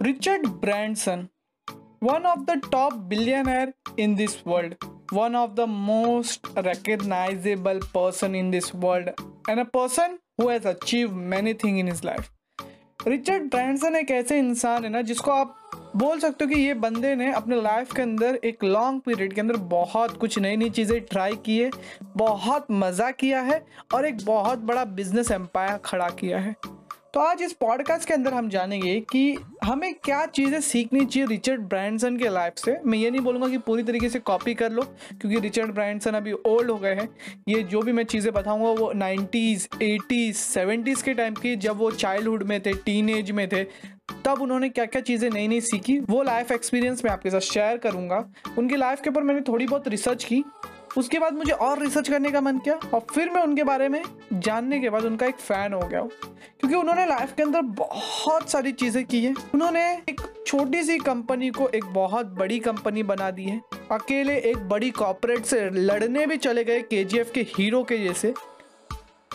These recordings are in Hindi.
Richard Branson, one of the top billionaire in this world, one of the most recognizable person in this world, and a person who has achieved many things in his life. Richard Branson एक ऐसे इंसान है ना जिसको आप बोल सकते हो कि ये बंदे ने अपने लाइफ के अंदर एक लॉन्ग पीरियड के अंदर बहुत कुछ नई नई चीज़ें ट्राई की है बहुत मज़ा किया है और एक बहुत बड़ा बिज़नेस एम्पायर खड़ा किया है तो आज इस पॉडकास्ट के अंदर हम जानेंगे कि हमें क्या चीज़ें सीखनी चाहिए रिचर्ड ब्रांडसन के लाइफ से। मैं ये नहीं बोलूँगा कि पूरी तरीके से कॉपी कर लो, क्योंकि रिचर्ड ब्रांडसन अभी ओल्ड हो गए हैं। ये जो भी मैं चीज़ें बताऊँगा, वो नाइन्टीज़ एटीज़ सेवेंटीज़ के टाइम की, जब वो चाइल्डहुड में थे टीन में थे, तब उन्होंने क्या क्या चीज़ें नई नई सीखी। वो लाइफ एक्सपीरियंस मैं आपके साथ शेयर करूँगा। उनकी लाइफ के ऊपर मैंने थोड़ी बहुत रिसर्च की। उसके बाद मुझे और रिसर्च करने का मन किया और फिर मैं उनके बारे में जानने के बाद उनका एक फ़ैन हो गया क्योंकि उन्होंने लाइफ के अंदर बहुत सारी चीज़ें की हैं। उन्होंने एक छोटी सी कंपनी को एक बहुत बड़ी कंपनी बना दी है। अकेले एक बड़ी कॉपरेट से लड़ने भी चले गए के के हीरो के जैसे।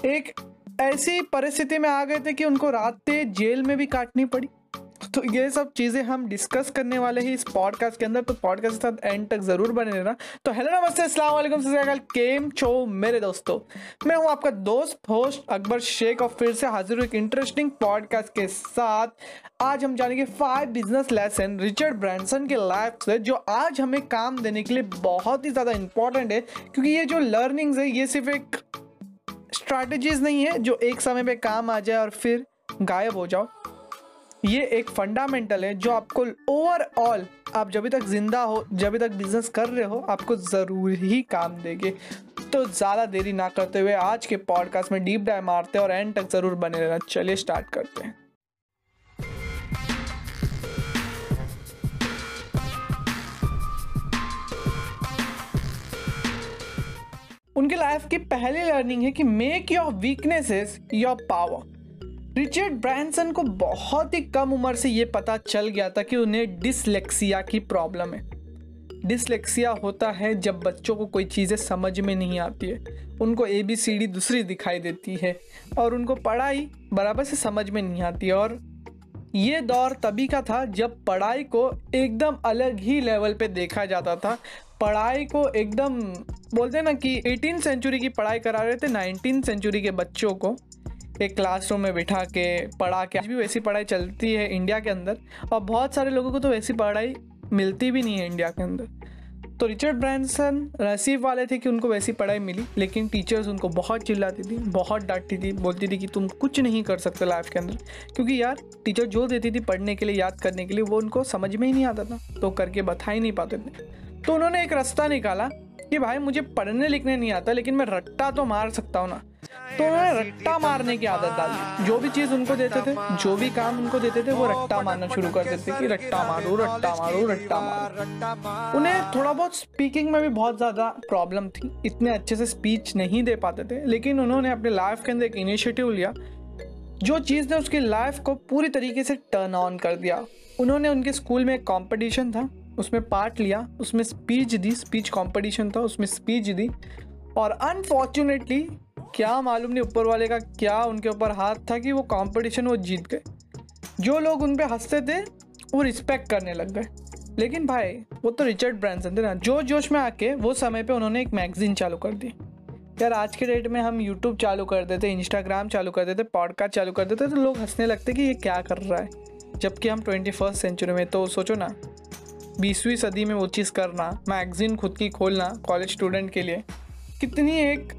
एक ऐसी परिस्थिति में आ गए थे कि उनको रातें जेल में भी काटनी पड़ी। तो ये सब चीज़ें हम डिस्कस करने वाले हैं इस पॉडकास्ट के अंदर। तो पॉडकास्ट के साथ एंड तक ज़रूर बने रहना। तो हेलो नमस्ते, अस्सलाम वालेकुम, सत केम छो मेरे दोस्तों? मैं हूँ आपका दोस्त होस्ट अकबर शेख और फिर से हाजिर हूँ एक इंटरेस्टिंग पॉडकास्ट के साथ। आज हम जानेंगे five business lesson Richard Branson के लाइफ से, जो आज हमें काम देने के लिए बहुत ही ज़्यादा इंपॉर्टेंट है, क्योंकि ये जो लर्निंग्स है, ये सिर्फ़ एक स्ट्रैटेजीज नहीं है, जो एक समय पे काम आ जाए और फिर गायब हो जाओ। ये एक फंडामेंटल है जो आपको ओवरऑल आप जब तक ज़िंदा हो, जब तक बिज़नेस कर रहे हो, आपको ज़रूर ही काम देंगे। तो ज़्यादा देरी ना करते हुए आज के पॉडकास्ट में डीप डाइव मारते हैं और एंड तक ज़रूर बने रहना। चलिए स्टार्ट करते हैं। उनके लाइफ की पहली लर्निंग है कि make your weaknesses your power Richard Branson को बहुत ही कम उम्र से ये पता चल गया था कि उन्हें डिसलेक्सिया की प्रॉब्लम है। डिसलेक्सिया होता है जब बच्चों को कोई चीज़ें समझ में नहीं आती है। उनको ए बी सी डी दूसरी दिखाई देती है और उनको पढ़ाई बराबर से समझ में नहीं आती और ये दौर तभी का था जब पढ़ाई को एकदम अलग ही लेवल पे देखा जाता था। पढ़ाई को एकदम, बोलते हैं ना कि एटीन सेंचुरी की पढ़ाई करा रहे थे, नाइनटीन सेंचुरी के बच्चों को। एक क्लासरूम में बिठा के, पढ़ा के, आज भी वैसी पढ़ाई चलती है इंडिया के अंदर, और बहुत सारे लोगों को तो वैसी पढ़ाई मिलती भी नहीं है इंडिया के अंदर। तो रिचर्ड ब्रांसन नसीब वाले थे कि उनको वैसी पढ़ाई मिली, लेकिन टीचर्स उनको बहुत चिल्लाती थी, बहुत डांटती थी, बोलती थी कि तुम कुछ नहीं कर सकते लाइफ के अंदर, क्योंकि यार टीचर जो देती थी पढ़ने के लिए, याद करने के लिए, वो उनको समझ में ही नहीं आता था तो करके बता ही नहीं पाते थे। तो उन्होंने एक रास्ता निकाला कि भाई मुझे पढ़ने लिखने नहीं आता, लेकिन मैं रट्टा तो मार सकता हूँ ना। तो उन्होंने रट्टा मारने की आदत डाली जो भी चीज़ उनको देते थे, जो भी काम उनको देते थे, वो रट्टा मारना शुरू कर देते कि रट्टा मारो रट्टा मारो रट्टा मारो। उन्हें थोड़ा बहुत स्पीकिंग में भी बहुत ज़्यादा प्रॉब्लम थी। इतने अच्छे से स्पीच नहीं दे पाते थे, लेकिन उन्होंने अपने लाइफ के अंदर एक इनिशिएटिव लिया। जो चीज़ ने उसकी लाइफ को पूरी तरीके से टर्न ऑन कर दिया। उन्होंने उनके स्कूल में एक कॉम्पिटिशन था। उसमें पार्ट लिया, उसमें स्पीच दी स्पीच कंपटीशन था, उसमें स्पीच दी। और अनफॉर्चुनेटली क्या मालूम नहीं ऊपर वाले का क्या उनके ऊपर हाथ था कि वो कंपटीशन वो जीत गए। जो लोग उन पर हँसते थे, वो रिस्पेक्ट करने लग गए। लेकिन भाई, वो तो रिचर्ड ब्रांसन थे ना जो जोश में आके वो समय पे उन्होंने एक मैगजीन चालू कर दी। यार, आज के डेट में हम यूट्यूब चालू कर देते इंस्टाग्राम चालू कर देते पॉडकास्ट चालू कर देते तो लोग हंसने लगते कि ये क्या कर रहा है। जबकि हम ट्वेंटी फ़र्स्ट सेंचुरी में तो सोचो ना बीसवीं सदी में वो चीज़ करना मैगज़ीन खुद की खोलना कॉलेज स्टूडेंट के लिए, कितनी एक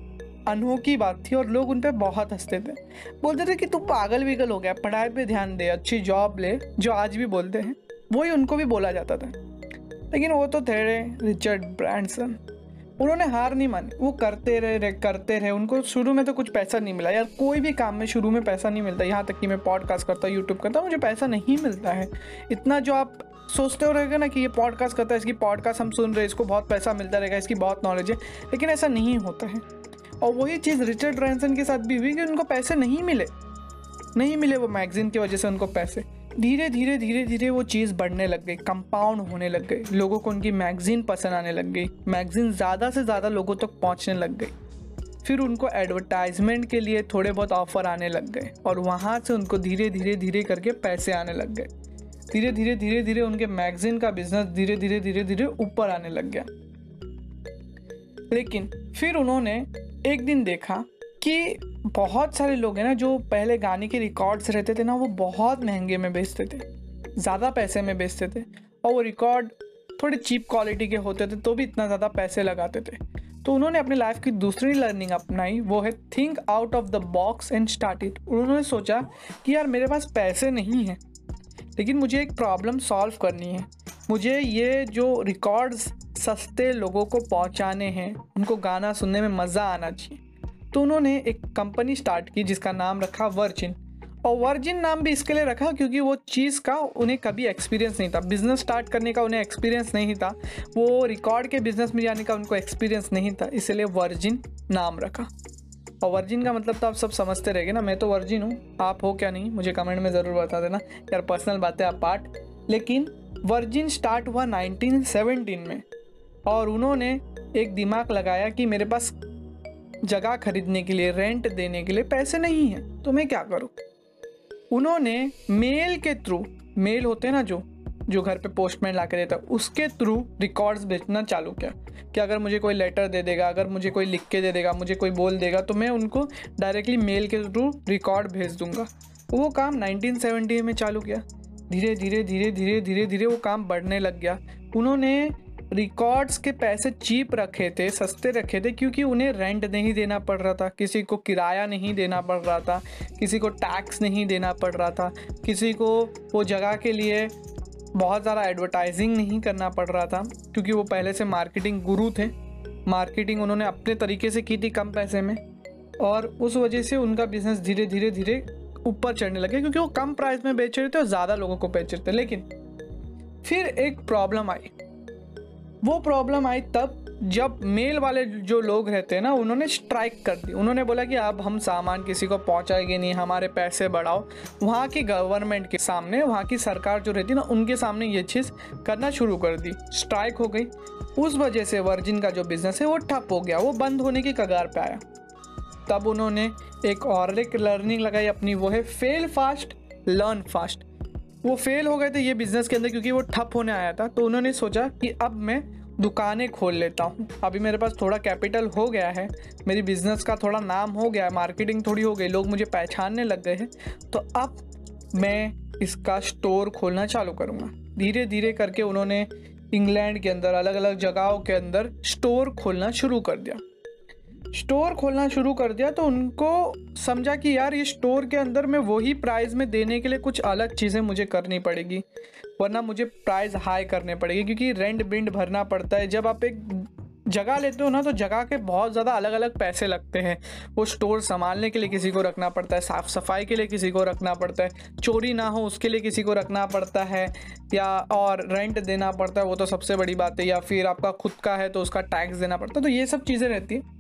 अनोखी बात थी और लोग उन पर बहुत हँसते थे। बोलते थे कि तू पागल विगल हो गया, पढ़ाई पे ध्यान दे, अच्छी जॉब ले, जो आज भी बोलते हैं, वही उनको भी बोला जाता था। लेकिन वो तो थे रिचर्ड ब्रांडसन। उन्होंने हार नहीं मानी, वो करते रहे रहे, करते रहे। उनको शुरू में तो कुछ पैसा नहीं मिला यार कोई भी काम में शुरू में पैसा नहीं मिलता, यहाँ तक कि मैं पॉडकास्ट करता हूँ यूट्यूब करता हूँ मुझे पैसा नहीं मिलता है। इतना जो आप सोचते हो रहेगा ना कि ये पॉडकास्ट करता है, इसकी पॉडकास्ट हम सुन रहे हैं, इसको बहुत पैसा मिलता रहेगा, इसकी बहुत नॉलेज है। लेकिन ऐसा नहीं होता है। और वही चीज़ रिचर्ड ब्रांसन के साथ भी हुई कि उनको पैसे नहीं मिले। नहीं मिले वो मैगजीन की वजह से उनको पैसे। धीरे धीरे धीरे धीरे वो चीज़ बढ़ने लग गई कंपाउंड होने लग गई। लोगों को उनकी मैगजीन पसंद आने लग गई। मैगजीन ज़्यादा से ज़्यादा लोगों तक पहुँचने लग गई। फिर उनको एडवर्टाइजमेंट के लिए थोड़े बहुत ऑफ़र आने लग गए। और वहाँ से उनको धीरे धीरे धीरे करके पैसे आने लग गए। धीरे धीरे धीरे धीरे उनके मैगजीन का बिज़नेस धीरे धीरे धीरे धीरे ऊपर आने लग गया। लेकिन फिर उन्होंने एक दिन देखा कि बहुत सारे लोग हैं ना, जो पहले गाने के रिकॉर्ड्स रहते थे ना, वो बहुत महँगे में बेचते थे, ज़्यादा पैसे में बेचते थे और वो रिकॉर्ड थोड़े चीप क्वालिटी के होते थे तो भी इतना ज़्यादा पैसे लगाते थे। तो उन्होंने अपनी लाइफ की दूसरी लर्निंग अपनाई, वो है think out of the box and start it उन्होंने सोचा कि यार मेरे पास पैसे नहीं हैं लेकिन मुझे एक प्रॉब्लम सॉल्व करनी है। मुझे ये जो रिकॉर्ड्स सस्ते लोगों को पहुँचाने हैं, उनको गाना सुनने में मज़ा आना चाहिए। तो उन्होंने एक कंपनी स्टार्ट की जिसका नाम रखा वर्जिन और वर्जिन नाम भी इसके लिए रखा क्योंकि वो चीज़ का उन्हें कभी एक्सपीरियंस नहीं था। बिज़नेस स्टार्ट करने का उन्हें एक्सपीरियंस नहीं था। वो रिकॉर्ड के बिज़नेस में जाने का उनको एक्सपीरियंस नहीं था। इसलिए वर्जिन नाम रखा। और वर्जिन का मतलब तो आप सब समझते रहेंगे ना, मैं तो वर्जिन हूँ। आप हो क्या नहीं? मुझे कमेंट में ज़रूर बता देना यार पर्सनल बातें आप पार्ट लेकिन वर्जिन स्टार्ट हुआ 1917 में और उन्होंने एक दिमाग लगाया कि मेरे पास जगह खरीदने के लिए रेंट देने के लिए पैसे नहीं हैं। तो मैं क्या करूँ? उन्होंने मेल के थ्रू मेल होते ना जो जो घर पे पोस्टमैन ला के देता, उसके थ्रू रिकॉर्ड्स बेचना चालू किया कि अगर मुझे कोई लेटर दे देगा, अगर मुझे कोई लिख के दे देगा, मुझे कोई बोल देगा तो मैं उनको डायरेक्टली मेल के थ्रू रिकॉर्ड भेज दूँगा। वो काम 1970 में चालू किया। धीरे धीरे धीरे धीरे धीरे धीरे वो काम बढ़ने लग गया। उन्होंने रिकॉर्ड्स के पैसे चीप रखे थे, सस्ते रखे थे, क्योंकि उन्हें रेंट नहीं देना पड़ रहा था, किसी को किराया नहीं देना पड़ रहा था, किसी को टैक्स नहीं देना पड़ रहा था, किसी को वो जगह के लिए बहुत ज़्यादा एडवर्टाइजिंग नहीं करना पड़ रहा था, क्योंकि वो पहले से मार्केटिंग गुरु थे। मार्केटिंग उन्होंने अपने तरीके से की थी कम पैसे में, और उस वजह से उनका बिज़नेस धीरे धीरे धीरे ऊपर चढ़ने लगे, क्योंकि वो कम प्राइस में बेच रहे थे और ज़्यादा लोगों को बेच रहे थे। लेकिन फिर एक प्रॉब्लम आई। वो प्रॉब्लम आई तब जब मेल वाले जो लोग रहते हैं ना, उन्होंने स्ट्राइक कर दी। उन्होंने बोला कि अब हम सामान किसी को पहुंचाएँगे नहीं, हमारे पैसे बढ़ाओ। वहाँ की गवर्नमेंट के सामने, वहाँ की सरकार जो रहती ना, उनके सामने ये चीज़ करना शुरू कर दी। स्ट्राइक हो गई। उस वजह से वर्जिन का जो बिज़नेस है, वो ठप हो गया। वो बंद होने की कगार पर आया। तब उन्होंने एक और एक लर्निंग लगाई अपनी। वो है फेल फास्ट लर्न फास्ट वो फेल हो गए थे ये बिज़नेस के अंदर, क्योंकि वो ठप होने आया था। तो उन्होंने सोचा कि अब मैं दुकानें खोल लेता हूँ। अभी मेरे पास थोड़ा कैपिटल हो गया है। मेरी बिज़नेस का थोड़ा नाम हो गया है। मार्केटिंग थोड़ी हो गई। लोग मुझे पहचानने लग गए हैं। तो अब मैं इसका स्टोर खोलना चालू करूँगा। धीरे धीरे करके उन्होंने इंग्लैंड के अंदर अलग अलग जगहों के अंदर स्टोर खोलना शुरू कर दिया। स्टोर खोलना शुरू कर दिया तो उनको समझा कि यार ये स्टोर के अंदर मैं वही प्राइस में देने के लिए कुछ अलग चीज़ें मुझे करनी पड़ेगी, वरना मुझे प्राइस हाई करने पड़ेगी, क्योंकि रेंट बिंड भरना पड़ता है। जब आप एक जगह लेते हो ना तो जगह के बहुत ज़्यादा अलग अलग पैसे लगते हैं। वो स्टोर संभालने के लिए किसी को रखना पड़ता है, साफ़ सफ़ाई के लिए किसी को रखना पड़ता है, चोरी ना हो उसके लिए किसी को रखना पड़ता है, या और रेंट देना पड़ता है, वो तो सबसे बड़ी बात है, या फिर आपका खुद का है तो उसका टैक्स देना पड़ता है तो ये सब चीज़ें रहती है।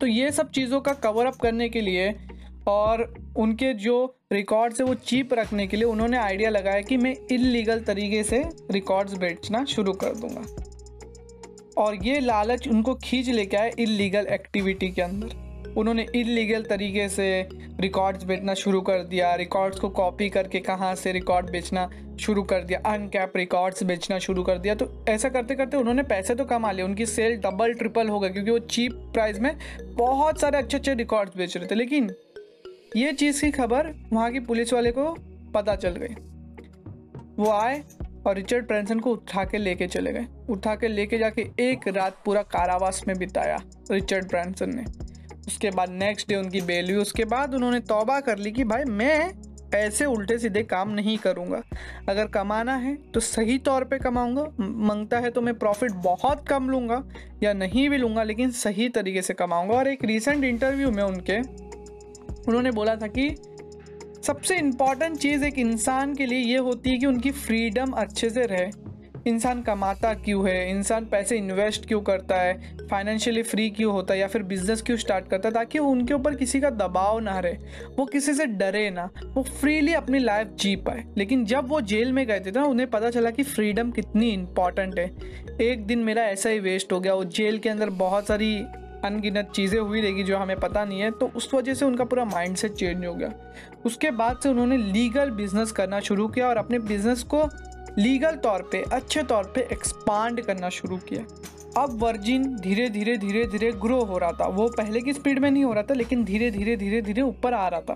तो ये सब चीज़ों का कवर अप करने के लिए और उनके जो रिकॉर्ड्स है, वो चीप रखने के लिए उन्होंने आइडिया लगाया कि मैं इलीगल तरीके से रिकॉर्ड्स बेचना शुरू कर दूँगा। और ये लालच उनको खींच लेके आए इलीगल एक्टिविटी के अंदर। उन्होंने इलीगल तरीके से रिकॉर्ड्स बेचना शुरू कर दिया। रिकॉर्ड्स को कॉपी करके कहाँ से रिकॉर्ड बेचना शुरू कर दिया? अनकैप रिकॉर्ड्स बेचना शुरू कर दिया। तो ऐसा करते करते उन्होंने पैसे तो कमा लिए। उनकी सेल डबल ट्रिपल हो गई क्योंकि वो चीप प्राइस में बहुत सारे अच्छे अच्छे रिकॉर्ड्स बेच रहे थे। लेकिन ये चीज़ की खबर वहाँ की पुलिस वाले को पता चल गई। वो आए और रिचर्ड ब्रैंसन को उठा के लेके चले गए। उठा के लेके जाके एक रात पूरा कारावास में बिताया रिचर्ड ब्रैंसन ने। उसके बाद नेक्स्ट डे उनकी बेल हुई उसके बाद उन्होंने तौबा कर ली कि भाई मैं ऐसे उल्टे सीधे काम नहीं करूँगा। अगर कमाना है तो सही तौर पे कमाऊँगा, मंगता है तो मैं प्रॉफिट बहुत कम लूँगा या नहीं भी लूँगा, लेकिन सही तरीके से कमाऊँगा। और एक रिसेंट इंटरव्यू में उनके, उन्होंने बोला था कि सबसे इंपॉर्टेंट चीज़ एक इंसान के लिए ये होती है कि उनकी फ्रीडम अच्छे से रहे। इंसान कमाता क्यों है? इंसान पैसे इन्वेस्ट क्यों करता है? फाइनेंशियली फ्री क्यों होता है? या फिर बिज़नेस क्यों स्टार्ट करता है? ताकि उनके ऊपर किसी का दबाव ना रहे। वो किसी से डरे ना। वो फ्रीली अपनी लाइफ जी पाए। लेकिन जब वो जेल में गए थे ना, उन्हें पता चला कि फ्रीडम कितनी इंपॉर्टेंट है। एक दिन मेरा ऐसा ही वेस्ट हो गया। वो जेल के अंदर बहुत सारी अनगिनत चीज़ें हुई रहेगी जो हमें पता नहीं है। तो उस वजह से उनका पूरा माइंड सेट चेंज हो गया। उसके बाद से उन्होंने लीगल बिज़नेस करना शुरू किया और अपने बिज़नेस को लीगल तौर पे, अच्छे तौर पे एक्सपांड करना शुरू किया। अब वर्जिन धीरे धीरे धीरे धीरे ग्रो हो रहा था। वो पहले की स्पीड में नहीं हो रहा था, लेकिन धीरे धीरे धीरे धीरे ऊपर आ रहा था।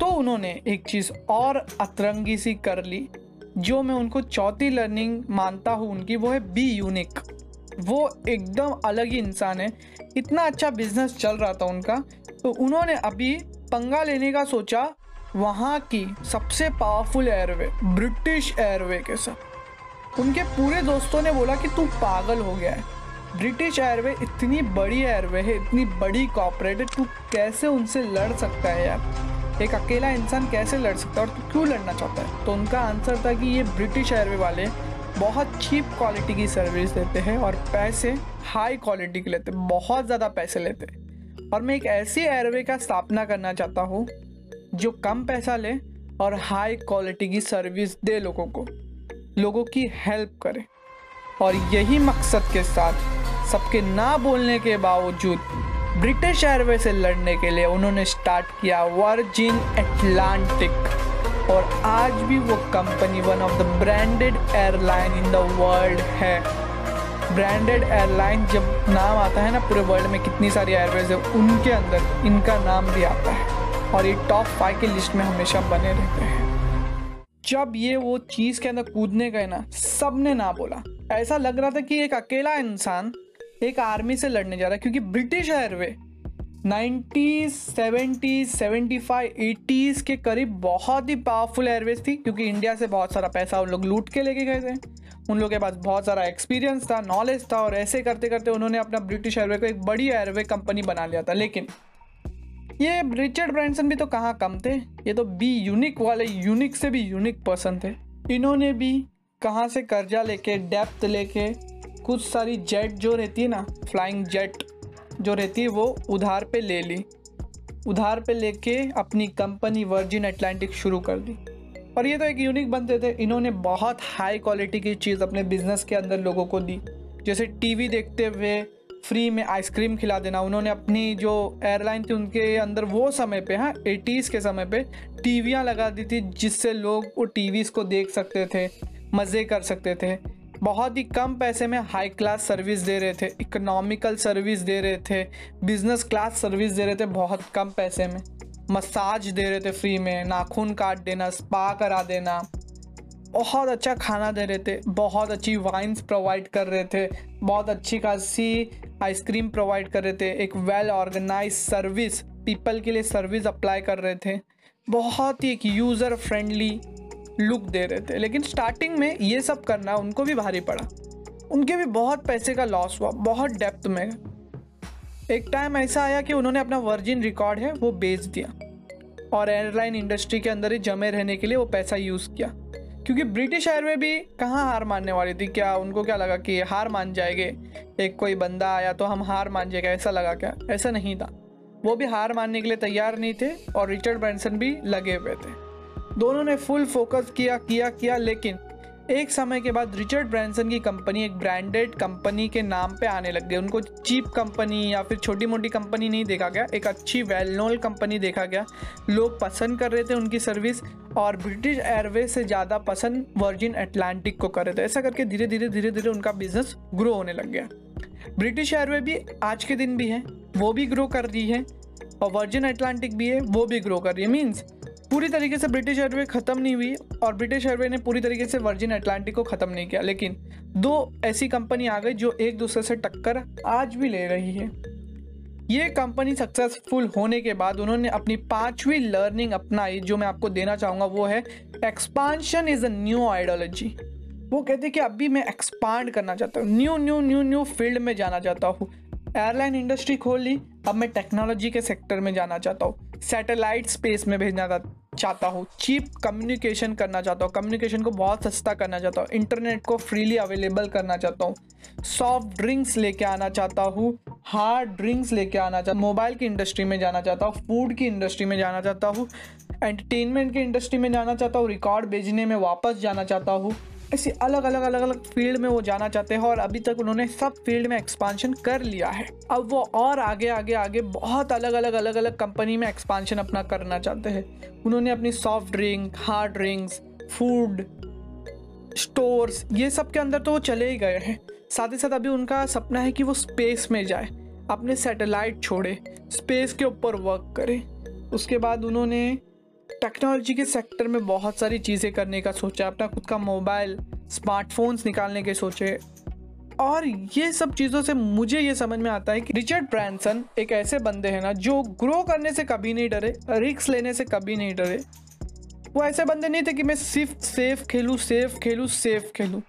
तो उन्होंने एक चीज़ और अतरंगी सी कर ली, जो मैं उनको चौथी लर्निंग मानता हूँ उनकी, वो है बी यूनिक वो एकदम अलग ही इंसान है। इतना अच्छा बिज़नेस चल रहा था उनका तो उन्होंने अभी पंगा लेने का सोचा वहाँ की सबसे पावरफुल एयरवे ब्रिटिश एयरवे के साथ। उनके पूरे दोस्तों ने बोला कि तू पागल हो गया है। ब्रिटिश एयरवे इतनी बड़ी एयरवे है, इतनी बड़ी कॉपरेट है, तू कैसे उनसे लड़ सकता है यार? एक अकेला इंसान कैसे लड़ सकता है और तू क्यों लड़ना चाहता है? तो उनका आंसर था कि ये ब्रिटिश एयरवे वाले बहुत चीप क्वालिटी की सर्विस देते हैं और पैसे हाई क्वालिटी के लेते बहुत ज़्यादा पैसे लेते और मैं एक ऐसी एयरवे का स्थापना करना चाहता हूँ जो कम पैसा ले और हाई क्वालिटी की सर्विस दे लोगों को। लोगों की हेल्प करे। और यही मकसद के साथ सबके ना बोलने के बावजूद ब्रिटिश एयरवे से लड़ने के लिए उन्होंने स्टार्ट किया वर्जिन एटलांटिक और आज भी वो company one of the branded airline in the world है। ब्रांडेड एयरलाइन जब नाम आता है ना पूरे वर्ल्ड में कितनी सारी एयरवेज है, उनके अंदर इनका नाम भी आता है। और ये टॉप फाइव की लिस्ट में हमेशा बने रहते हैं। जब ये वो चीज़ के अंदर कूदने गए ना सबने ना बोला। ऐसा लग रहा था कि एक अकेला इंसान एक आर्मी से लड़ने जा रहा है, क्योंकि British Airway nineties seventies seventy five eighties के करीब बहुत ही पावरफुल एयरवेज थी, क्योंकि इंडिया से बहुत सारा पैसा उन लोग लूट के लेके गए थे। उन लोगों के पास बहुत सारा एक्सपीरियंस था नॉलेज था, और ऐसे करते करते उन्होंने अपना ब्रिटिश एयरवे को एक बड़ी एयरवे कंपनी बना लिया था। लेकिन ये रिचर्ड ब्रांसन भी तो कहाँ कम थे? ये तो बी यूनिक वाले यूनिक से भी यूनिक पर्सन थे। इन्होंने भी कहाँ से कर्जा लेके डेप्थ लेके कुछ सारी जेट जो रहती है ना फ्लाइंग जेट जो रहती है, वो उधार पे ले ली। उधार पे लेके अपनी कंपनी वर्जिन एटलांटिक शुरू कर दी। और ये तो एक यूनिक बनते थे। इन्होंने बहुत हाई क्वालिटी की चीज़ अपने बिज़नेस के अंदर लोगों को दी। जैसे टीवी देखते हुए फ्री में आइसक्रीम खिला देना। उन्होंने अपनी जो एयरलाइन थी, उनके अंदर वो समय पे हाँ एटीज़ के समय पे टीवियाँ लगा दी थी, जिससे लोग वो टीवीज़ को देख सकते थे, मज़े कर सकते थे। बहुत ही कम पैसे में हाई क्लास सर्विस दे रहे थे इकोनॉमिकल सर्विस दे रहे थे बिज़नेस क्लास सर्विस दे रहे थे बहुत कम पैसे में। मसाज दे रहे थे फ्री में, नाखून काट देना स्पा करा देना। बहुत अच्छा खाना दे रहे थे, बहुत अच्छी वाइन्स प्रोवाइड कर रहे थे, बहुत अच्छी खासी आइसक्रीम प्रोवाइड कर रहे थे, एक वेल ऑर्गेनाइज सर्विस पीपल के लिए सर्विस अप्लाई कर रहे थे। बहुत ही एक यूज़र फ्रेंडली लुक दे रहे थे। लेकिन स्टार्टिंग में ये सब करना उनको भी भारी पड़ा। उनके भी बहुत पैसे का लॉस हुआ, बहुत डेप्थ में। एक टाइम ऐसा आया कि उन्होंने अपना वर्जिन रिकॉर्ड है, वो बेच दिया। और एयरलाइन इंडस्ट्री के अंदर ही जमे रहने के लिए वो पैसा यूज़ किया। क्योंकि ब्रिटिश एयरवे भी कहाँ हार मानने वाली थी? क्या उनको क्या लगा कि हार मान जाएँगे? एक कोई बंदा आया तो हम हार मान जाएगा, ऐसा लगा क्या? ऐसा नहीं था। वो भी हार मानने के लिए तैयार नहीं थे और रिचर्ड ब्रांसन भी लगे हुए थे। दोनों ने फुल फोकस किया किया किया, लेकिन एक समय के बाद रिचर्ड ब्रांसन की कंपनी एक ब्रांडेड कंपनी के नाम पे आने लग गई। उनको चीप कंपनी या फिर छोटी मोटी कंपनी नहीं देखा गया, एक अच्छी वेल नोन कंपनी देखा गया। लोग पसंद कर रहे थे उनकी सर्विस और ब्रिटिश एयरवेज से ज़्यादा पसंद वर्जिन एटलांटिक को कर रहे थे। ऐसा करके धीरे धीरे धीरे धीरे उनका बिज़नेस ग्रो होने लग गया। ब्रिटिश एयरवे भी आज के दिन भी है, वो भी ग्रो कर रही है और वर्जिन एटलांटिक भी है, वो भी ग्रो कर रही है। मीन्स पूरी तरीके से ब्रिटिश एयरवे ख़त्म नहीं हुई और ब्रिटिश एयरवे ने पूरी तरीके से वर्जिन एटलांटिक को ख़त्म नहीं किया। लेकिन दो ऐसी कंपनी आ गई जो एक दूसरे से टक्कर आज भी ले रही है। ये कंपनी सक्सेसफुल होने के बाद उन्होंने अपनी पांचवी लर्निंग अपनाई, जो मैं आपको देना चाहूँगा, वो है expansion is a new ideology वो कहते हैं कि अभी मैं एक्सपांड करना चाहता हूँ। New new new new field में जाना चाहता हूँ। एयरलाइन इंडस्ट्री खोल ली, अब मैं टेक्नोलॉजी के सेक्टर में जाना चाहता हूँ। सैटेलाइट स्पेस में भेजना चाहता हूँ चीप कम्युनिकेशन करना चाहता हूँ कम्युनिकेशन को बहुत सस्ता करना चाहता हूँ इंटरनेट को फ्रीली अवेलेबल करना चाहता हूँ सॉफ्ट ड्रिंक्स लेके आना चाहता हूँ हार्ड ड्रिंक्स लेके आना चाहता हूँ मोबाइल की इंडस्ट्री में जाना चाहता हूँ फ़ूड की इंडस्ट्री में जाना चाहता हूँ एंटरटेनमेंट की इंडस्ट्री में जाना चाहता हूँ रिकॉर्ड भेजने में वापस जाना चाहता हूँ ऐसी अलग अलग अलग अलग फ़ील्ड में वो जाना चाहते हैं और अभी तक उन्होंने सब फ़ील्ड में एक्सपांशन कर लिया है। अब वो और आगे आगे आगे बहुत अलग अलग अलग अलग कंपनी में एक्सपांशन अपना करना चाहते हैं। उन्होंने अपनी soft drink hard drinks food stores ये सब के अंदर तो वो चले ही गए हैं। साथ ही साथ अभी उनका सपना है कि वो स्पेस में जाए, अपने सैटेलाइट छोड़े स्पेस के ऊपर वर्क करें। उसके बाद उन्होंने टेक्नोलॉजी के सेक्टर में बहुत सारी चीज़ें करने का सोचा, अपना खुद का मोबाइल स्मार्टफोन्स निकालने के सोचे। और ये सब चीज़ों से मुझे ये समझ में आता है कि रिचर्ड ब्रांसन एक ऐसे बंदे हैं ना, जो ग्रो करने से कभी नहीं डरे रिक्स लेने से कभी नहीं डरे। वो ऐसे बंदे नहीं थे कि मैं सिर्फ़ सेफ़ खेलूँ सेफ़ खेलूँ सेफ़ खेलूँ।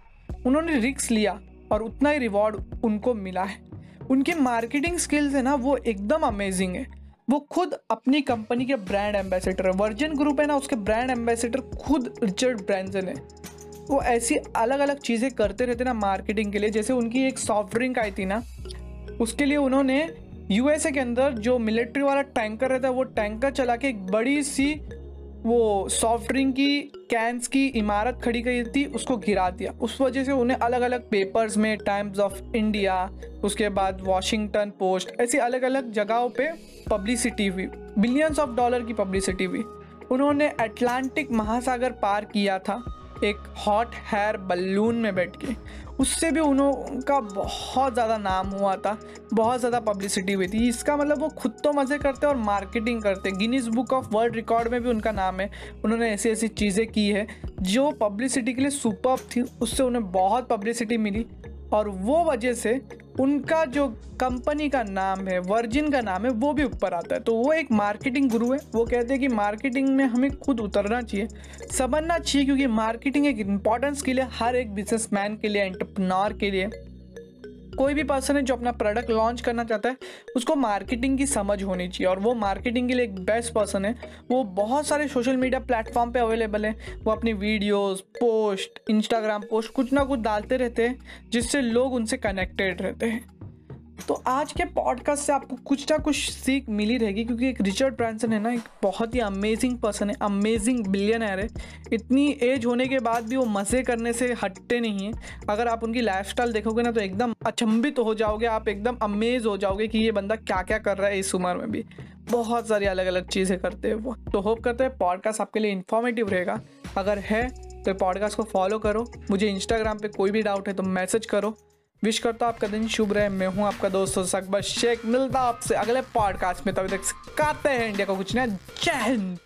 उन्होंने रिक्स लिया और उतना ही रिवॉर्ड उनको मिला है। उनकी मार्केटिंग स्किल्स है ना, वो एकदम अमेजिंग है। वो खुद अपनी कंपनी के ब्रांड एम्बेसडर है। वर्जन ग्रुप है ना, उसके ब्रांड एम्बेसडर खुद रिचर्ड ब्रांसन है। वो ऐसी अलग अलग चीज़ें करते रहते ना मार्केटिंग के लिए, जैसे उनकी एक सॉफ्ट ड्रिंक आई थी ना, उसके लिए उन्होंने यूएसए के अंदर जो मिलिट्री वाला टैंकर रहता है, वो टैंकर चला के एक बड़ी सी वो सॉफ्ट ड्रिंक की कैंस की इमारत खड़ी करी थी उसको गिरा दिया। उस वजह से उन्हें अलग अलग पेपर्स में टाइम्स ऑफ़ इंडिया उसके बाद वॉशिंगटन पोस्ट ऐसी अलग अलग जगहों पे पब्लिसिटी हुई। बिलियंस ऑफ़ डॉलर की पब्लिसिटी हुई। उन्होंने अटलांटिक महासागर पार किया था। एक हॉट हेयर बलून में बैठ के। उससे भी उनका बहुत ज़्यादा नाम हुआ था, बहुत ज़्यादा पब्लिसिटी हुई थी। इसका मतलब वो खुद तो मज़े करते और मार्केटिंग करते। Guinness book of world record में भी उनका नाम है। उन्होंने ऐसी ऐसी चीज़ें की है, जो पब्लिसिटी के लिए सुपर थी, उससे उन्हें बहुत पब्लिसिटी मिली। और वो वजह से उनका जो कंपनी का नाम है वर्जिन का नाम है, वो भी ऊपर आता है। तो वो एक मार्केटिंग गुरु है। वो कहते हैं कि मार्केटिंग में हमें खुद उतरना चाहिए। समझना चाहिए क्योंकि मार्केटिंग एक इंपॉर्टेंट स्किल है हर एक बिजनेसमैन के लिए एंटरप्रनोर के लिए। कोई भी पर्सन है जो अपना प्रोडक्ट लॉन्च करना चाहता है, उसको मार्केटिंग की समझ होनी चाहिए। और वो मार्केटिंग के लिए एक बेस्ट पर्सन है। वो बहुत सारे सोशल मीडिया प्लेटफॉर्म पे अवेलेबल है। वो अपनी वीडियोस पोस्ट इंस्टाग्राम पोस्ट कुछ ना कुछ डालते रहते हैं, जिससे लोग उनसे कनेक्टेड रहते हैं। तो आज के पॉडकास्ट से आपको कुछ ना कुछ सीख मिली रहेगी, क्योंकि एक रिचर्ड ब्रांसन है ना, एक बहुत ही अमेजिंग पर्सन है अमेजिंग बिलियनर है। इतनी एज होने के बाद भी वो मज़े करने से हटते नहीं हैं। अगर आप उनकी लाइफ देखोगे ना तो एकदम अचंभित हो जाओगे, आप एकदम अमेज हो जाओगे कि ये बंदा क्या क्या कर रहा है इस उम्र में भी। बहुत सारी अलग अलग चीज़ें करते हैं वो। तो होप करते हैं पॉडकास्ट आपके लिए इन्फॉर्मेटिव रहेगा। अगर है तो पॉडकास्ट को फॉलो करो। मुझे इंस्टाग्राम पे कोई भी डाउट है तो मैसेज करो। विश करता हूँ आपका दिन शुभ रहे। मैं हूँ आपका दोस्त सकबर शेख मिलता आपसे अगले पॉडकास्ट में। तभी तक सिखाते हैं इंडिया को कुछ नया। जय हिंद।